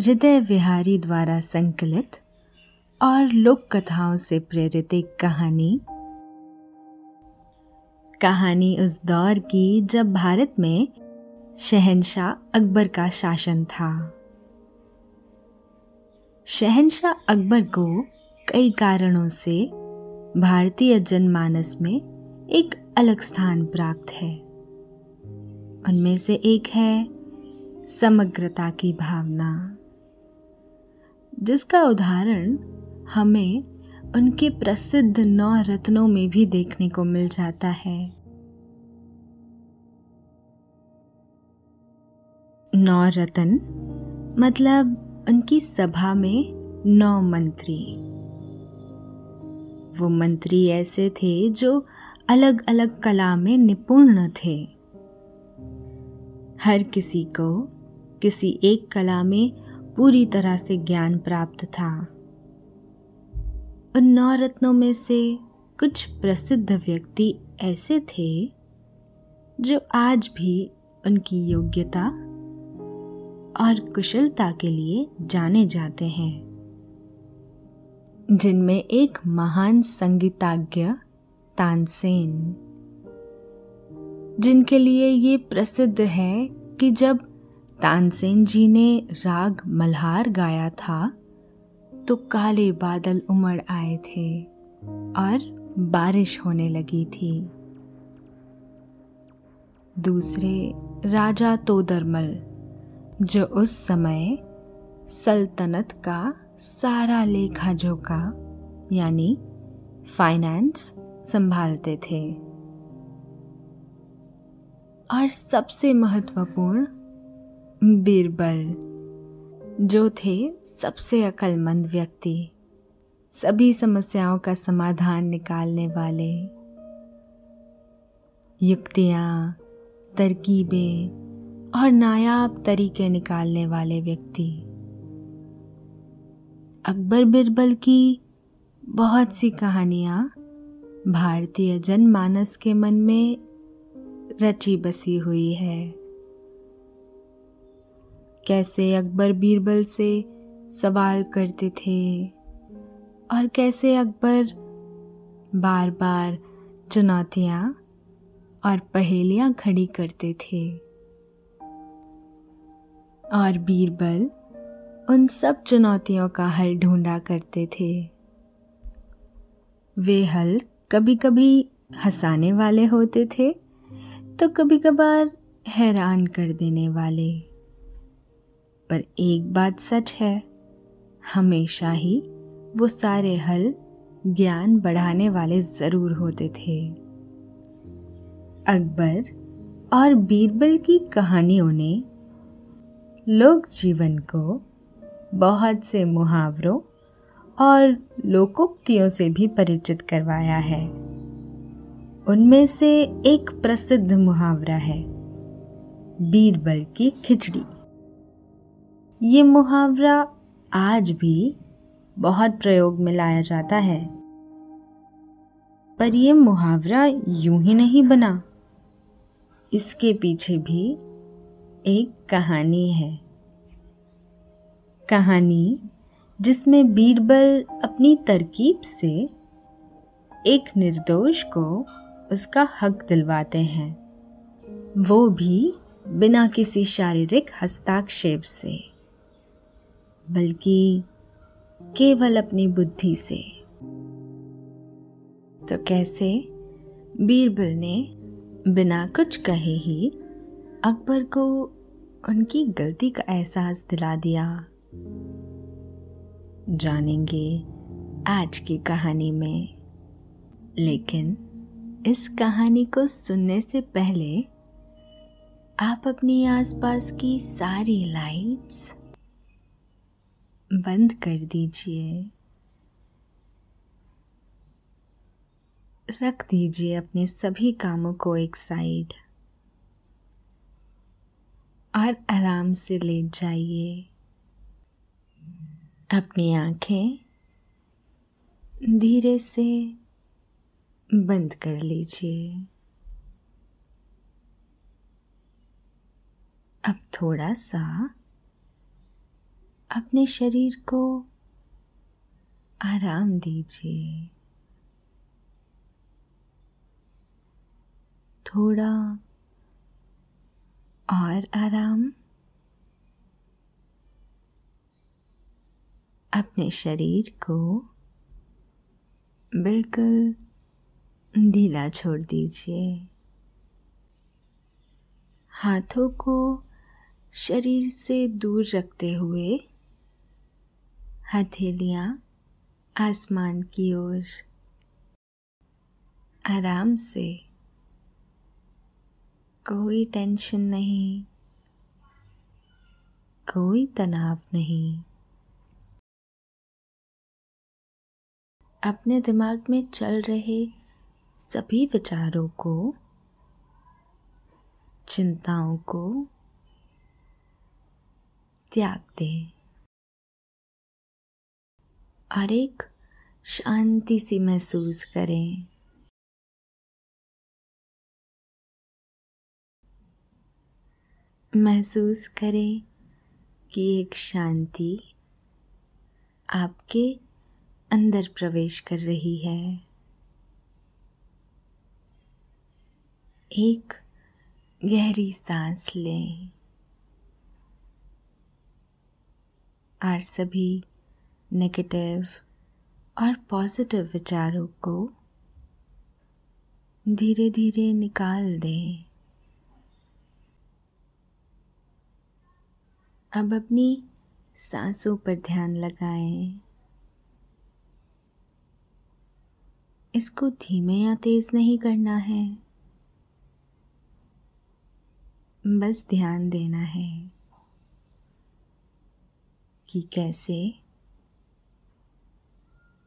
हृदय विहारी द्वारा संकलित और लोक कथाओं से प्रेरित एक कहानी। कहानी उस दौर की जब भारत में शहनशाह अकबर का शासन था। शहनशाह अकबर को कई कारणों से भारतीय जनमानस में एक अलग स्थान प्राप्त है। उनमें से एक है समग्रता की भावना। जिसका उदाहरण हमें उनके प्रसिद्ध नौ रत्नों में भी देखने को मिल जाता है। नौ रत्न मतलब उनकी सभा में नौ मंत्री। वो मंत्री ऐसे थे जो अलग अलग कला में निपुण थे। हर किसी को किसी एक कला में पूरी तरह से ज्ञान प्राप्त था। उन नौ रत्नों में से कुछ प्रसिद्ध व्यक्ति ऐसे थे, जो आज भी उनकी योग्यता और कुशलता के लिए जाने जाते हैं। जिनमें एक महान संगीताज्ञ तानसेन, जिनके लिए ये प्रसिद्ध है कि जब तानसेन जी ने राग मल्हार गाया था तो काले बादल उमड़ आए थे और बारिश होने लगी थी। दूसरे राजा तोदरमल, जो उस समय सल्तनत का सारा लेखा जोखा यानी फाइनेंस संभालते थे। और सबसे महत्वपूर्ण बीरबल, जो थे सबसे अक्लमंद व्यक्ति। सभी समस्याओं का समाधान निकालने वाले। युक्तियाँ, तरकीबें और नायाब तरीके निकालने वाले व्यक्ति। अकबर बिरबल की बहुत सी कहानियाँ भारतीय जनमानस के मन में रची बसी हुई है। कैसे अकबर बीरबल से सवाल करते थे और कैसे अकबर बार बार चुनौतियाँ और पहेलियाँ खड़ी करते थे। और बीरबल उन सब चुनौतियों का हल ढूंढा करते थे। वे हल कभी कभी हंसाने वाले होते थे तो कभी कभार हैरान कर देने वाले। पर एक बात सच है, हमेशा ही वो सारे हल ज्ञान बढ़ाने वाले ज़रूर होते थे। अकबर और बीरबल की कहानियों ने लोक जीवन को बहुत से मुहावरों और लोकोक्तियों से भी परिचित करवाया है। उनमें से एक प्रसिद्ध मुहावरा है, बीरबल की खिचड़ी। ये मुहावरा आज भी बहुत प्रयोग में लाया जाता है। पर यह मुहावरा यूँ ही नहीं बना। इसके पीछे भी एक कहानी है। कहानी जिसमें बीरबल अपनी तरकीब से एक निर्दोष को उसका हक दिलवाते हैं। वो भी बिना किसी शारीरिक हस्ताक्षेप से। बल्कि केवल अपनी बुद्धि से। तो कैसे? बीरबल ने बिना कुछ कहे ही अकबर को उनकी गलती का एहसास दिला दिया। जानेंगे आज की कहानी में। लेकिन इस कहानी को सुनने से पहले आप अपनी आसपास की सारी लाइट्स बंद कर दीजिए। रख दीजिए अपने सभी कामों को एक साइड। और आराम से लेट जाइए। अपनी आँखें धीरे से बंद कर लीजिए। अब थोड़ा सा अपने शरीर को आराम दीजिए। थोड़ा और आराम अपने शरीर को बिल्कुल ढीला छोड़ दीजिए। हाथों को शरीर से दूर रखते हुए हथेलियाँ, आसमान की ओर। आराम से। कोई टेंशन नहीं। कोई तनाव नहीं। अपने दिमाग में चल रहे सभी विचारों को, चिंताओं को त्याग दें। और एक शांति सी महसूस करें। महसूस करें कि एक शांति आपके अंदर प्रवेश कर रही है। एक गहरी सांस लें। और सभी नेगेटिव और पॉजिटिव विचारों को धीरे धीरे निकाल दें। अब अपनी सांसों पर ध्यान लगाएँ। इसको धीमे या तेज नहीं करना है। बस ध्यान देना है कि कैसे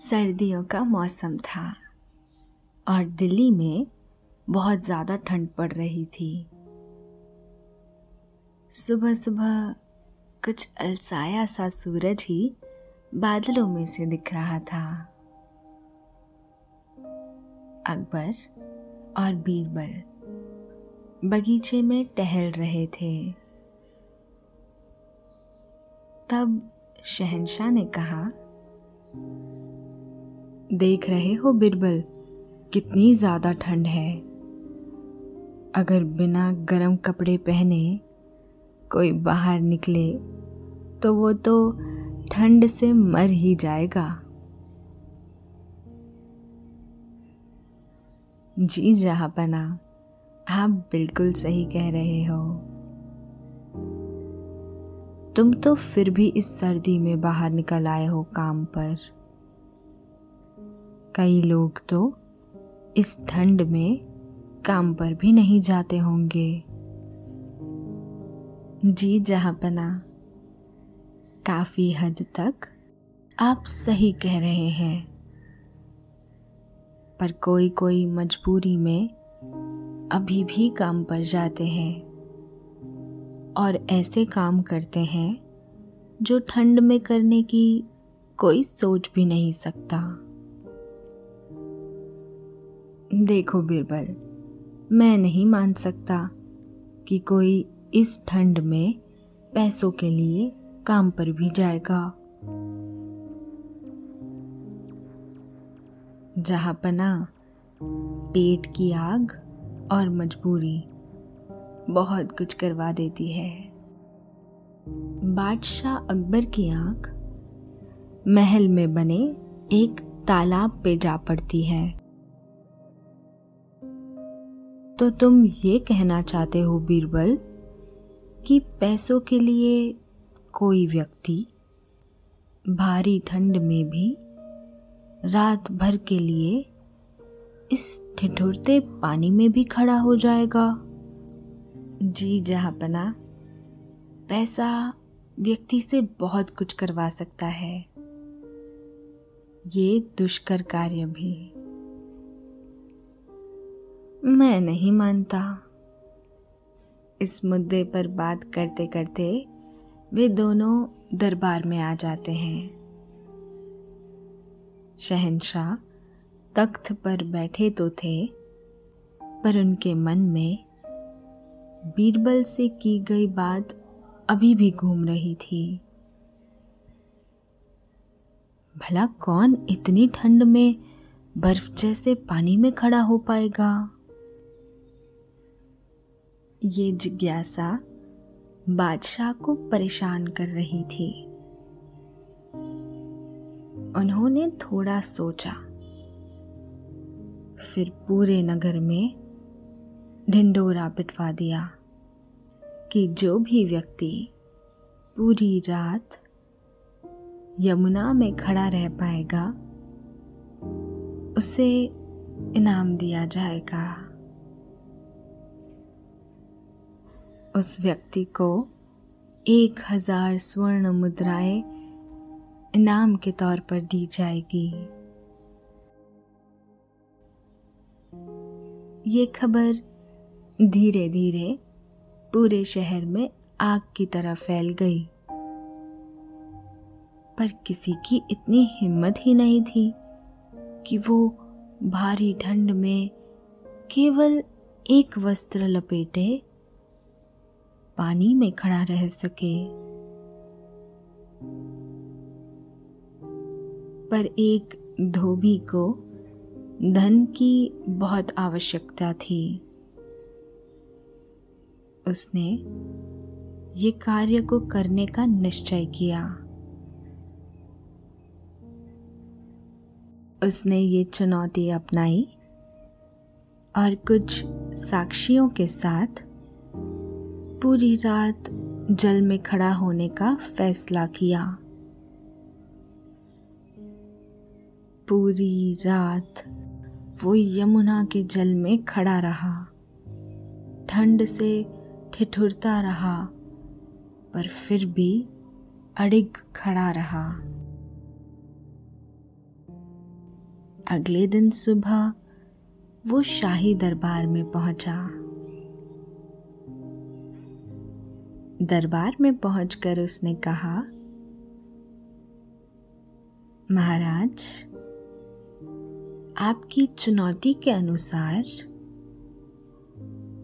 सर्दियों का मौसम था और दिल्ली में बहुत ज़्यादा ठंड पड़ रही थी। सुबह सुबह कुछ अलसाया सा सूरज ही बादलों में से दिख रहा था। अकबर और बीरबल बगीचे में टहल रहे थे। तब शहनशाह ने कहा देख रहे हो बिरबल, कितनी ज़्यादा ठंड है। अगर बिना गर्म कपड़े पहने कोई बाहर निकले तो वो तो ठंड से मर ही जाएगा। जी जहाँ पना आप बिल्कुल सही कह रहे हो। तुम तो फिर भी इस सर्दी में बाहर निकल आए हो काम पर। कई लोग तो इस ठंड में काम पर भी नहीं जाते होंगे। जी जहाँ पना, काफ़ी हद तक आप सही कह रहे हैं। पर कोई कोई मजबूरी में अभी भी काम पर जाते हैं और ऐसे काम करते हैं जो ठंड में करने की कोई सोच भी नहीं सकता। देखो बिरबल, मैं नहीं मान सकता कि कोई इस ठंड में पैसों के लिए काम पर भी जाएगा। जहाँ पना, पेट की आग और मजबूरी बहुत कुछ करवा देती है। बादशाह अकबर की आँख महल में बने एक तालाब पे जा पड़ती है। तो तुम ये कहना चाहते हो बीरबल कि पैसों के लिए कोई व्यक्ति भारी ठंड में भी रात भर के लिए इस ठिठुरते पानी में भी खड़ा हो जाएगा? जी, जहापना, पैसा व्यक्ति से बहुत कुछ करवा सकता है। ये दुष्कर कार्य भी। मैं नहीं मानता। इस मुद्दे पर बात करते करते वे दोनों दरबार में आ जाते हैं। शहनशाह तख्त पर बैठे तो थे, पर उनके मन में बीरबल से की गई बात अभी भी घूम रही थी। भला कौन इतनी ठंड में बर्फ़ जैसे पानी में खड़ा हो पाएगा? ये जिज्ञासा बादशाह को परेशान कर रही थी। उन्होंने थोड़ा सोचा। फिर पूरे नगर में ढिंडोरा पिटवा दिया कि जो भी व्यक्ति पूरी रात यमुना में खड़ा रह पाएगा, उसे इनाम दिया जाएगा। उस व्यक्ति को एक हज़ार स्वर्ण मुद्राएँ इनाम के तौर पर दी जाएगी। ये खबर धीरे धीरे पूरे शहर में आग की तरह फैल गई। पर किसी की इतनी हिम्मत ही नहीं थी कि वो भारी ठंड में केवल एक वस्त्र लपेटे पानी में खड़ा रह सके। पर एक धोबी को धन की बहुत आवश्यकता थी। उसने ये कार्य को करने का निश्चय किया। उसने ये चुनौती अपनाई और कुछ साक्षियों के साथ पूरी रात जल में खड़ा होने का फैसला किया। पूरी रात वो यमुना के जल में खड़ा रहा। ठंड से ठिठुरता रहा, पर फिर भी अड़िग खड़ा रहा। अगले दिन सुबह वो शाही दरबार में पहुँचा। दरबार में पहुंचकर उसने कहा, महाराज, आपकी चुनौती के अनुसार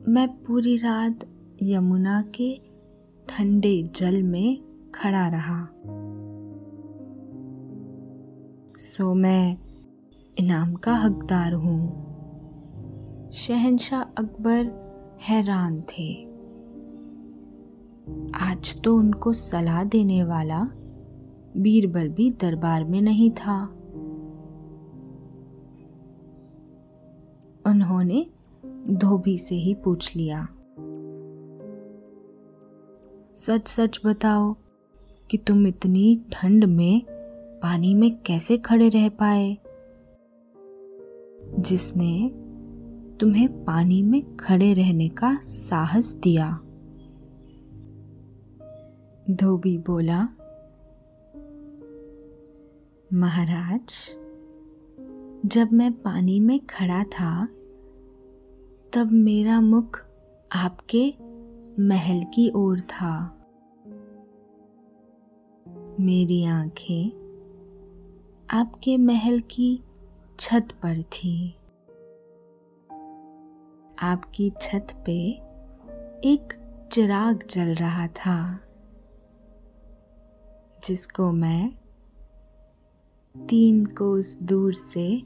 मैं पूरी रात यमुना के ठंडे जल में खड़ा रहा। सो मैं इनाम का हकदार हूँ। शहनशाह अकबर हैरान थे। आज तो उनको सलाह देने वाला बीरबल भी दरबार में नहीं था। उन्होंने धोबी से ही पूछ लिया सच सच बताओ कि तुम इतनी ठंड में पानी में कैसे खड़े रह पाए? जिसने तुम्हें पानी में खड़े रहने का साहस दिया। धोबी बोला, महाराज, जब मैं पानी में खड़ा था, तब मेरा मुख आपके महल की ओर था। मेरी आँखें आपके महल की छत पर थी। आपकी छत पे एक चिराग जल रहा था। जिसको मैं तीन कोस दूर से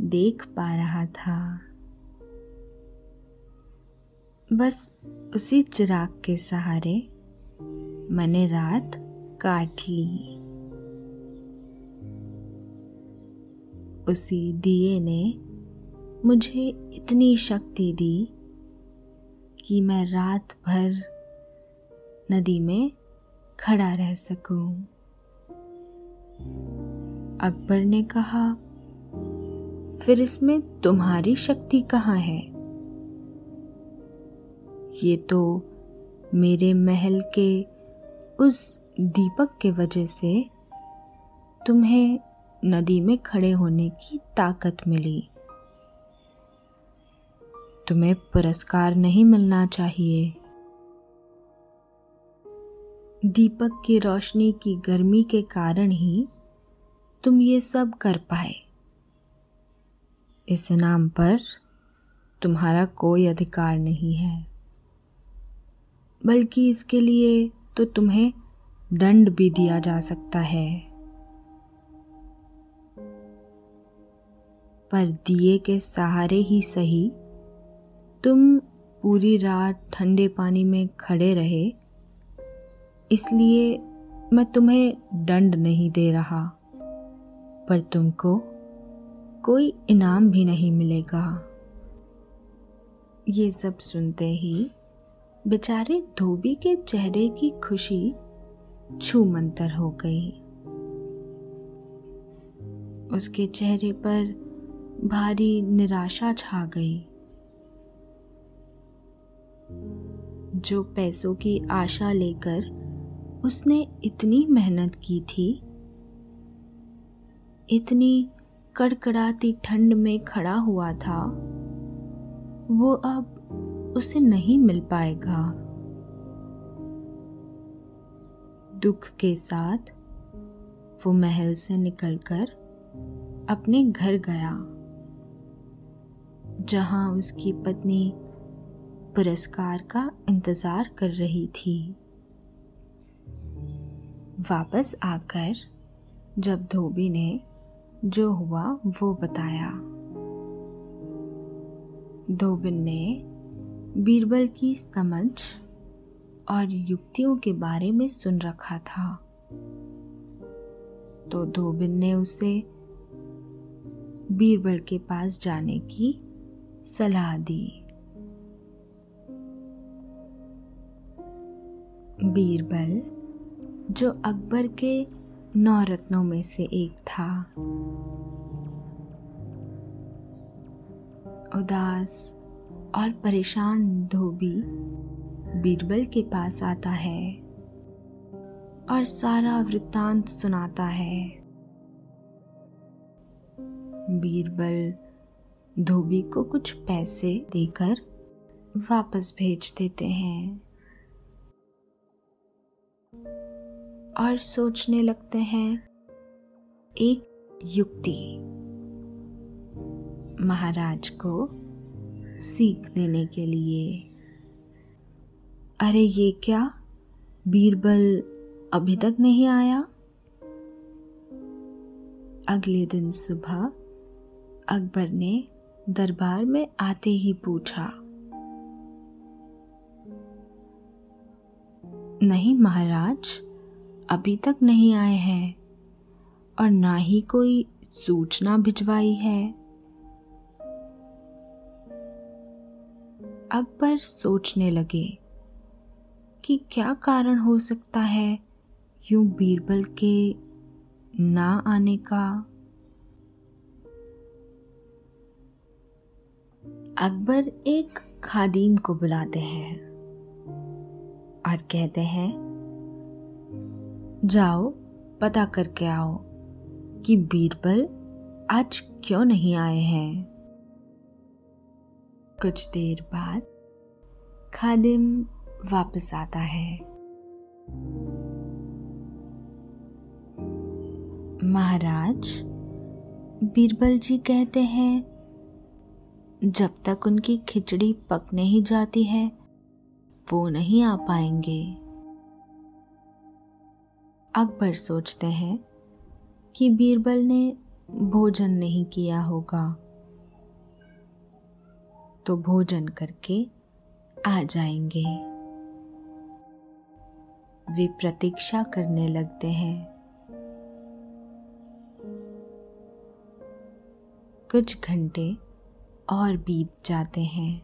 देख पा रहा था बस उसी चिराग के सहारे मैंने रात काट ली उसी दिए ने मुझे इतनी शक्ति दी कि मैं रात भर नदी में खड़ा रह सकूँ। अकबर ने कहा, फिर इसमें तुम्हारी शक्ति कहाँ है? ये तो मेरे महल के उस दीपक के वजह से तुम्हें नदी में खड़े होने की ताकत मिली। तुम्हें पुरस्कार नहीं मिलना चाहिए। दीपक की रोशनी की गर्मी के कारण ही तुम ये सब कर पाए। इस नाम पर तुम्हारा कोई अधिकार नहीं है। बल्कि इसके लिए तो तुम्हें दंड भी दिया जा सकता है। पर दिए के सहारे ही सही तुम पूरी रात ठंडे पानी में खड़े रहे इसलिए मैं तुम्हें दंड नहीं दे रहा, पर तुमको कोई इनाम भी नहीं मिलेगा। ये सब सुनते ही बेचारे धोबी के चेहरे की खुशी छू मंतर हो गई। उसके चेहरे पर भारी निराशा छा गई। जो पैसों की आशा लेकर उसने इतनी मेहनत की थी, इतनी कड़कड़ाती ठंड में खड़ा हुआ था, वो अब उसे नहीं मिल पाएगा। दुख के साथ वो महल से निकलकर अपने घर गया, जहाँ उसकी पत्नी पुरस्कार का इंतज़ार कर रही थी। वापस आकर जब धोबी ने जो हुआ वो बताया। धोबिन ने बीरबल की समझ और युक्तियों के बारे में सुन रखा था। तो धोबिन ने उसे बीरबल के पास जाने की सलाह दी। बीरबल जो अकबर के नौ रत्नों में से एक था। उदास और परेशान धोबी बीरबल के पास आता है और सारा वृत्तांत सुनाता है। बीरबल धोबी को कुछ पैसे देकर वापस भेज देते हैं। और सोचने लगते हैं। एक युक्ति। महाराज को सीख देने के लिए। अरे ये क्या? बीरबल अभी तक नहीं आया? अगले दिन सुबह अकबर ने दरबार में आते ही पूछा। नहीं महाराज अभी तक नहीं आए हैं और ना ही कोई सूचना भिजवाई है। अकबर सोचने लगे कि क्या कारण हो सकता है यूँ बीरबल के ना आने का। अकबर एक खादिम को बुलाते हैं और कहते हैं जाओ, पता करके आओ कि बीरबल आज क्यों नहीं आए हैं। कुछ देर बाद खादिम वापस आता है। महाराज, बीरबल जी कहते हैं, जब तक उनकी खिचड़ी पक नहीं जाती है, वो नहीं आ पाएँगे। अकबर सोचते हैं कि बीरबल ने भोजन नहीं किया होगा। तो भोजन करके आ जाएँगे। वे प्रतीक्षा करने लगते हैं। कुछ घंटे और बीत जाते हैं।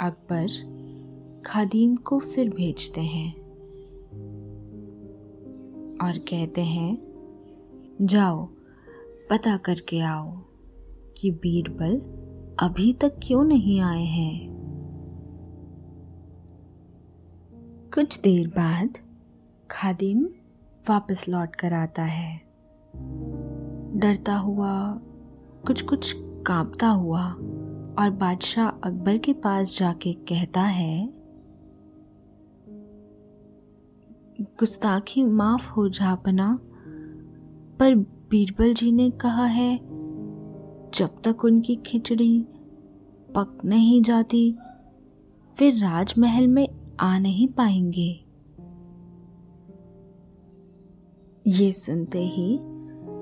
अकबर खादिम को फिर भेजते हैं और कहते हैं, जाओ, पता करके आओ कि बीरबल अभी तक क्यों नहीं आए हैं? कुछ देर बाद खादिम वापस लौट कर आता है। डरता हुआ कुछ कुछ कांपता हुआ और बादशाह अकबर के पास जाके कहता है गुस्ताखी माफ़ हो जापना पर बीरबल जी ने कहा है, जब तक उनकी खिचड़ी पक नहीं जाती, फिर राजमहल में आ नहीं पाएँगे। ये सुनते ही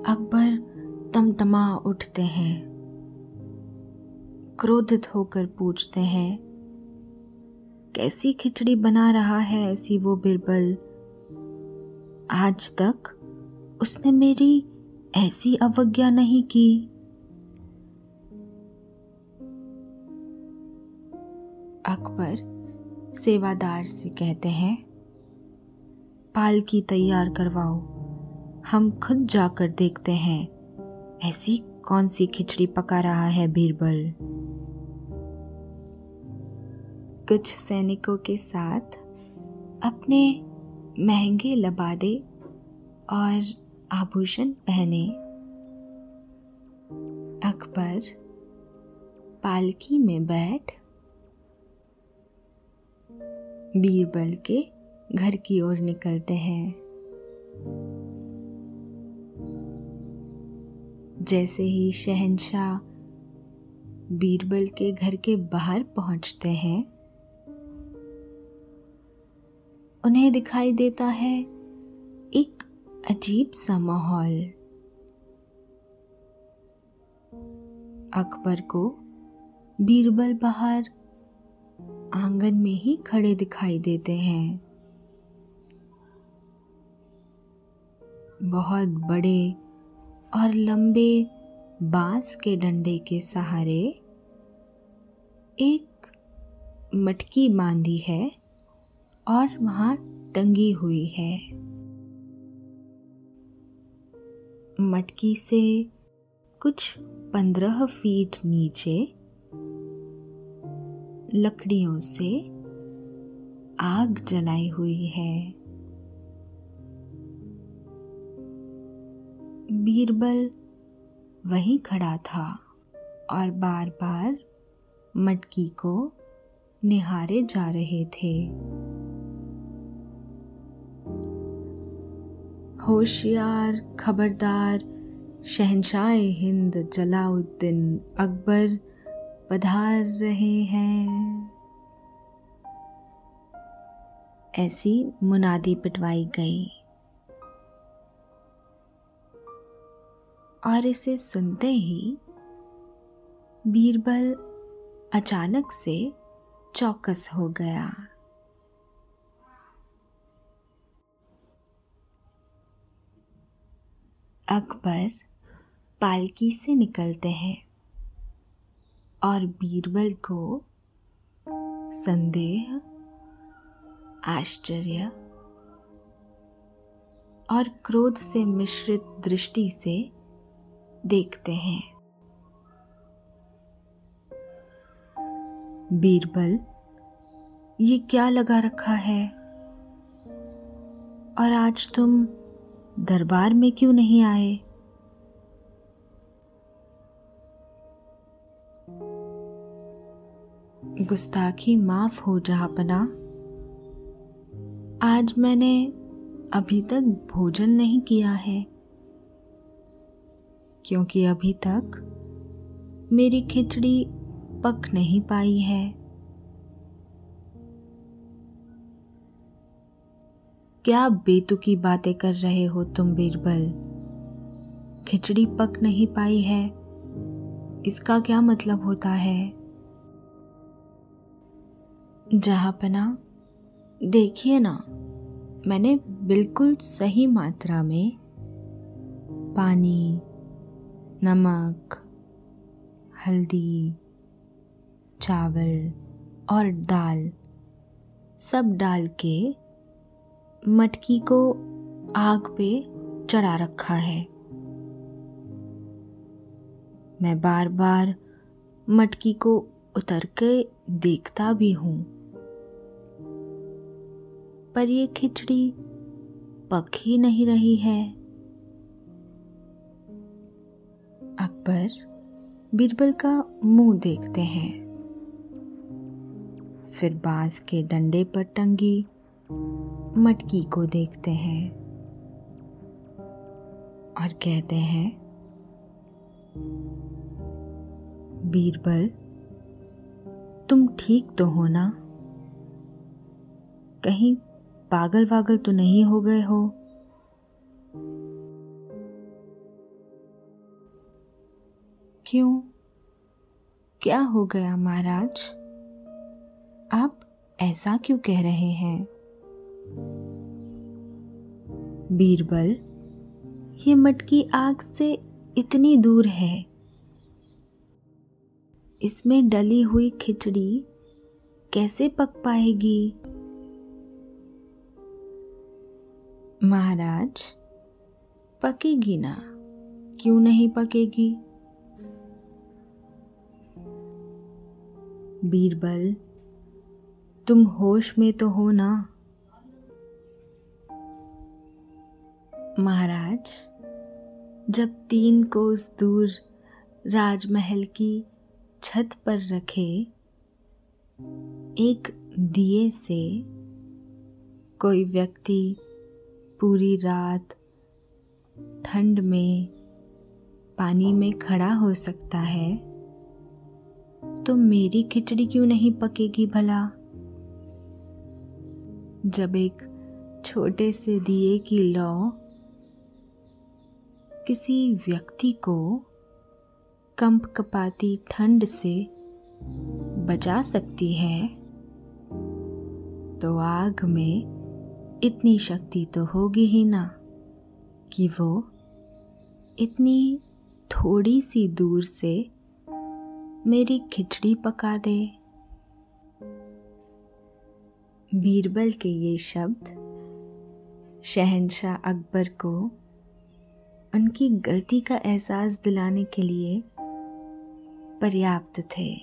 अकबर तमतमा उठते हैं। क्रोधित होकर पूछते हैं, कैसी खिचड़ी बना रहा है ऐसी वो बिरबल? आज तक उसने मेरी ऐसी अवज्ञा नहीं की। अकबर सेवादार से कहते हैं पालकी तैयार करवाओ, हम खुद जाकर देखते हैं, ऐसी कौन सी खिचड़ी पका रहा है बीरबल? कुछ सैनिकों के साथ अपने महँगे लबादे और आभूषण पहने। अकबर पालकी में बैठ बीरबल के घर की ओर निकलते हैं। जैसे ही शहनशाह बीरबल के घर के बाहर पहुँचते हैं उन्हें दिखाई देता है एक अजीब सा माहौल। अकबर को बीरबल बाहर आँगन में ही खड़े दिखाई देते हैं। बहुत बड़े और लंबे बाँस के डंडे के सहारे एक मटकी बांधी है। और वहाँ टंगी हुई है। मटकी से कुछ पंद्रह फीट नीचे लकड़ियों से आग जलाई हुई है। बीरबल वहीं खड़ा था और बार बार मटकी को निहारे जा रहे थे। होशियार, खबरदार शहनशाह हिंद जलाउद्दीन अकबर पधार रहे हैं। ऐसी मुनादी पिटवाई गई। और इसे सुनते ही बीरबल अचानक से चौकस हो गया। अकबर पालकी से निकलते हैं और बीरबल को संदेह, आश्चर्य और क्रोध से मिश्रित दृष्टि से देखते हैं। बीरबल, ये क्या लगा रखा है? और आज तुम दरबार में क्यों नहीं आए? गुस्ताखी माफ़ हो जा जहापना आज मैंने अभी तक भोजन नहीं किया है। क्योंकि अभी तक मेरी खिचड़ी पक नहीं पाई है। क्या बेतुकी बातें कर रहे हो तुम बीरबल? खिचड़ी पक नहीं पाई है। इसका क्या मतलब होता है? जहापना देखिए ना, मैंने बिल्कुल सही मात्रा में पानी, नमक, हल्दी, चावल और दाल सब डाल के मटकी को आग पे चढ़ा रखा है। मैं बार बार मटकी को उतर के देखता भी हूँ। पर ये खिचड़ी पक ही नहीं रही है। अकबर बीरबल का मुँह देखते हैं। फिर बाँस के डंडे पर टंगी मटकी को देखते हैं और कहते हैं, बीरबल, तुम ठीक तो हो ना? कहीं पागल वागल तो नहीं हो गए हो? क्यों? क्या हो गया महाराज? आप ऐसा क्यों कह रहे हैं? बीरबल, ये मटकी आग से इतनी दूर है। इसमें डली हुई खिचड़ी कैसे पक पाएगी? महाराज, पकेगी ना? क्यों नहीं पकेगी? बीरबल, तुम होश में तो हो ना? महाराज, जब तीन कोस दूर राजमहल की छत पर रखे, एक दिए से कोई व्यक्ति पूरी रात ठंड में, पानी में खड़ा हो सकता है तो मेरी खिचड़ी क्यों नहीं पकेगी भला? जब एक छोटे से दिए की लौ किसी व्यक्ति को कंप कपाती ठंड से बचा सकती है तो आग में इतनी शक्ति तो होगी ही ना कि वो इतनी थोड़ी सी दूर से मेरी खिचड़ी पका दे। बीरबल के ये शब्द शहनशाह अकबर को उनकी गलती का एहसास दिलाने के लिए पर्याप्त थे।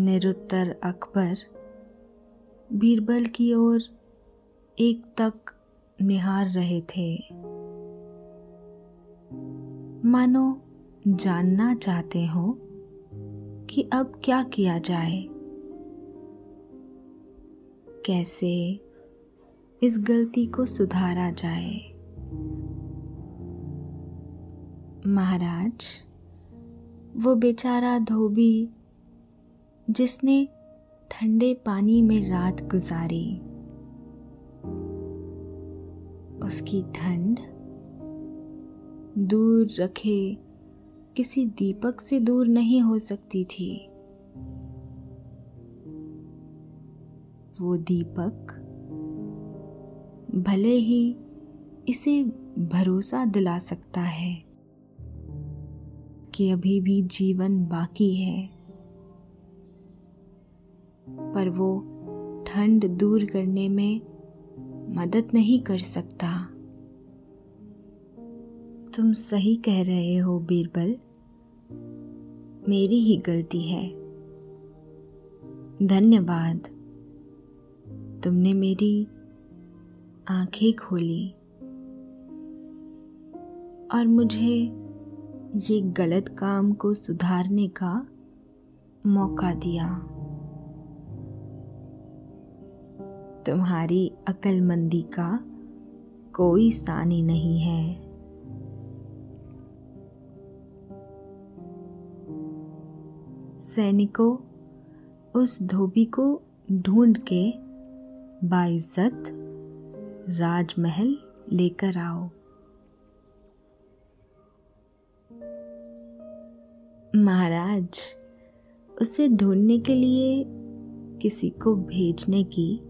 निरुत्तर अकबर बीरबल की ओर एक तक निहार रहे थे। मानो जानना चाहते हो कि अब क्या किया जाए? कैसे इस गलती को सुधारा जाए। महाराज, वो बेचारा धोबी जिसने ठंडे पानी में रात गुजारी, उसकी ठंड दूर रखे किसी दीपक से दूर नहीं हो सकती थी। वो दीपक भले ही इसे भरोसा दिला सकता है कि अभी भी जीवन बाकी है, पर वो ठंड दूर करने में मदद नहीं कर सकता। तुम सही कह रहे हो बीरबल, मेरी ही गलती है। धन्यवाद, तुमने मेरी आँखें खोली और मुझे ये गलत काम को सुधारने का मौका दिया। तुम्हारी अक्लमंदी का कोई सानी नहीं है। सैनिकों, उस धोबी को ढूंढ के बाइज्जत राजमहल लेकर आओ। महाराज, उसे ढूँढने के लिए किसी को भेजने की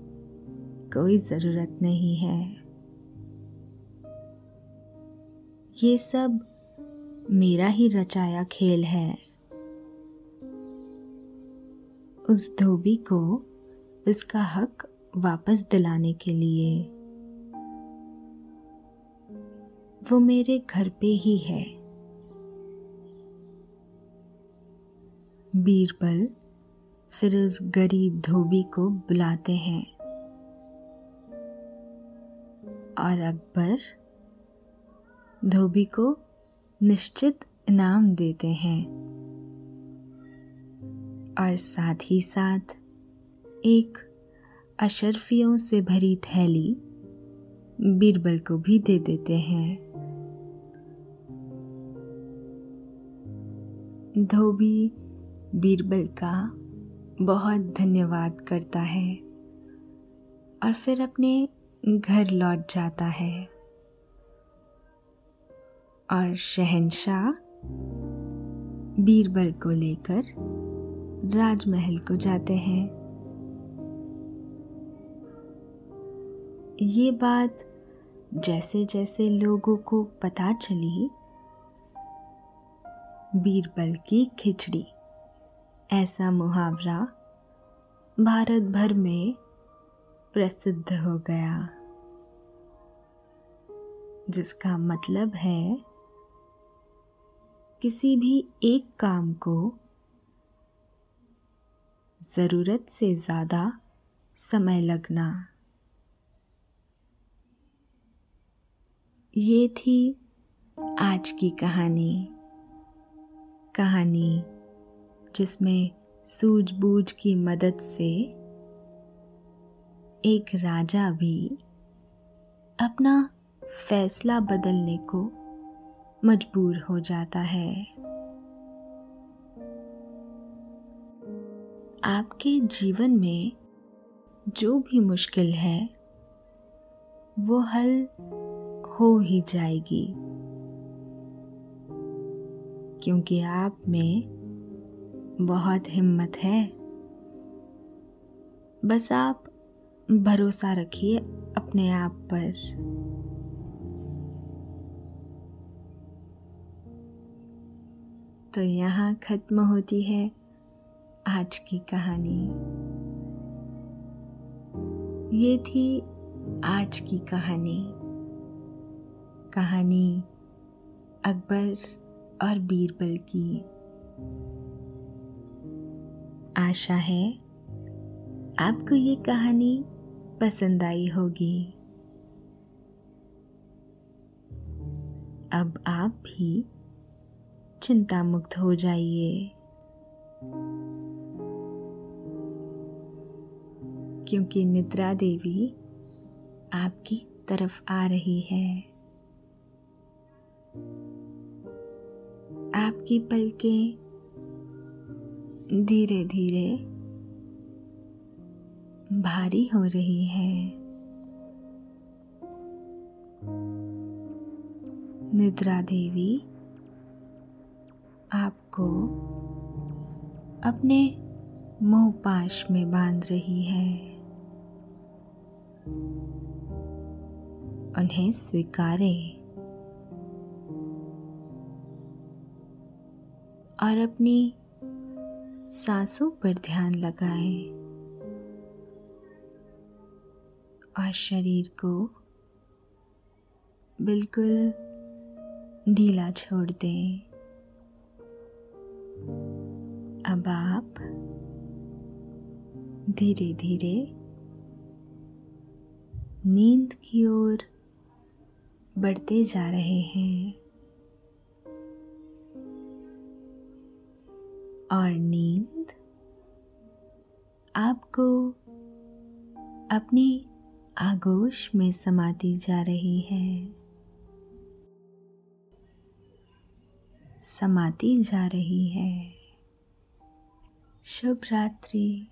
कोई ज़रूरत नहीं है। ये सब मेरा ही रचाया खेल है। उस धोबी को उसका हक वापस दिलाने के लिए। वो मेरे घर पे ही है। बीरबल फिर उस गरीब धोबी को बुलाते हैं। और अकबर धोबी को निश्चित इनाम देते हैं। और साथ ही साथ एक अशरफियों से भरी थैली बीरबल को भी दे देते हैं। धोबी बीरबल का बहुत धन्यवाद करता है और फिर अपने घर लौट जाता है। और शहनशाह बीरबल को लेकर राजमहल को जाते हैं। ये बात जैसे जैसे लोगों को पता चली बीरबल की खिचड़ी। ऐसा मुहावरा भारत भर में प्रसिद्ध हो गया। जिसका मतलब है, किसी भी एक काम को ज़रूरत से ज़्यादा समय लगना। ये थी आज की कहानी। कहानी, जिसमें सूझबूझ की मदद से एक राजा भी अपना फैसला बदलने को मजबूर हो जाता है। आपके जीवन में जो भी मुश्किल है, वो हल हो ही जाएगी। क्योंकि आप में बहुत हिम्मत है। बस आप भरोसा रखिए अपने आप पर। तो यहाँ खत्म होती है आज की कहानी। ये थी आज की कहानी। कहानी अकबर। और बीरबल की आशा है आपको ये कहानी पसंद आई होगी। अब आप भी चिंता मुक्त हो जाइए। क्योंकि निद्रा देवी आपकी तरफ़ आ रही है। आपकी पलकें धीरे धीरे भारी हो रही है। निद्रा देवी, आपको अपने मोह पाश में बाँध रही है। उन्हें स्वीकारें। और अपनी सांसों पर ध्यान लगाएँ और शरीर को बिल्कुल ढीला छोड़ दें। अब आप धीरे धीरे नींद की ओर बढ़ते जा रहे हैं। और नींद आपको अपनी आगोश में समाती जा रही है। समाती जा रही है। शुभ रात्रि।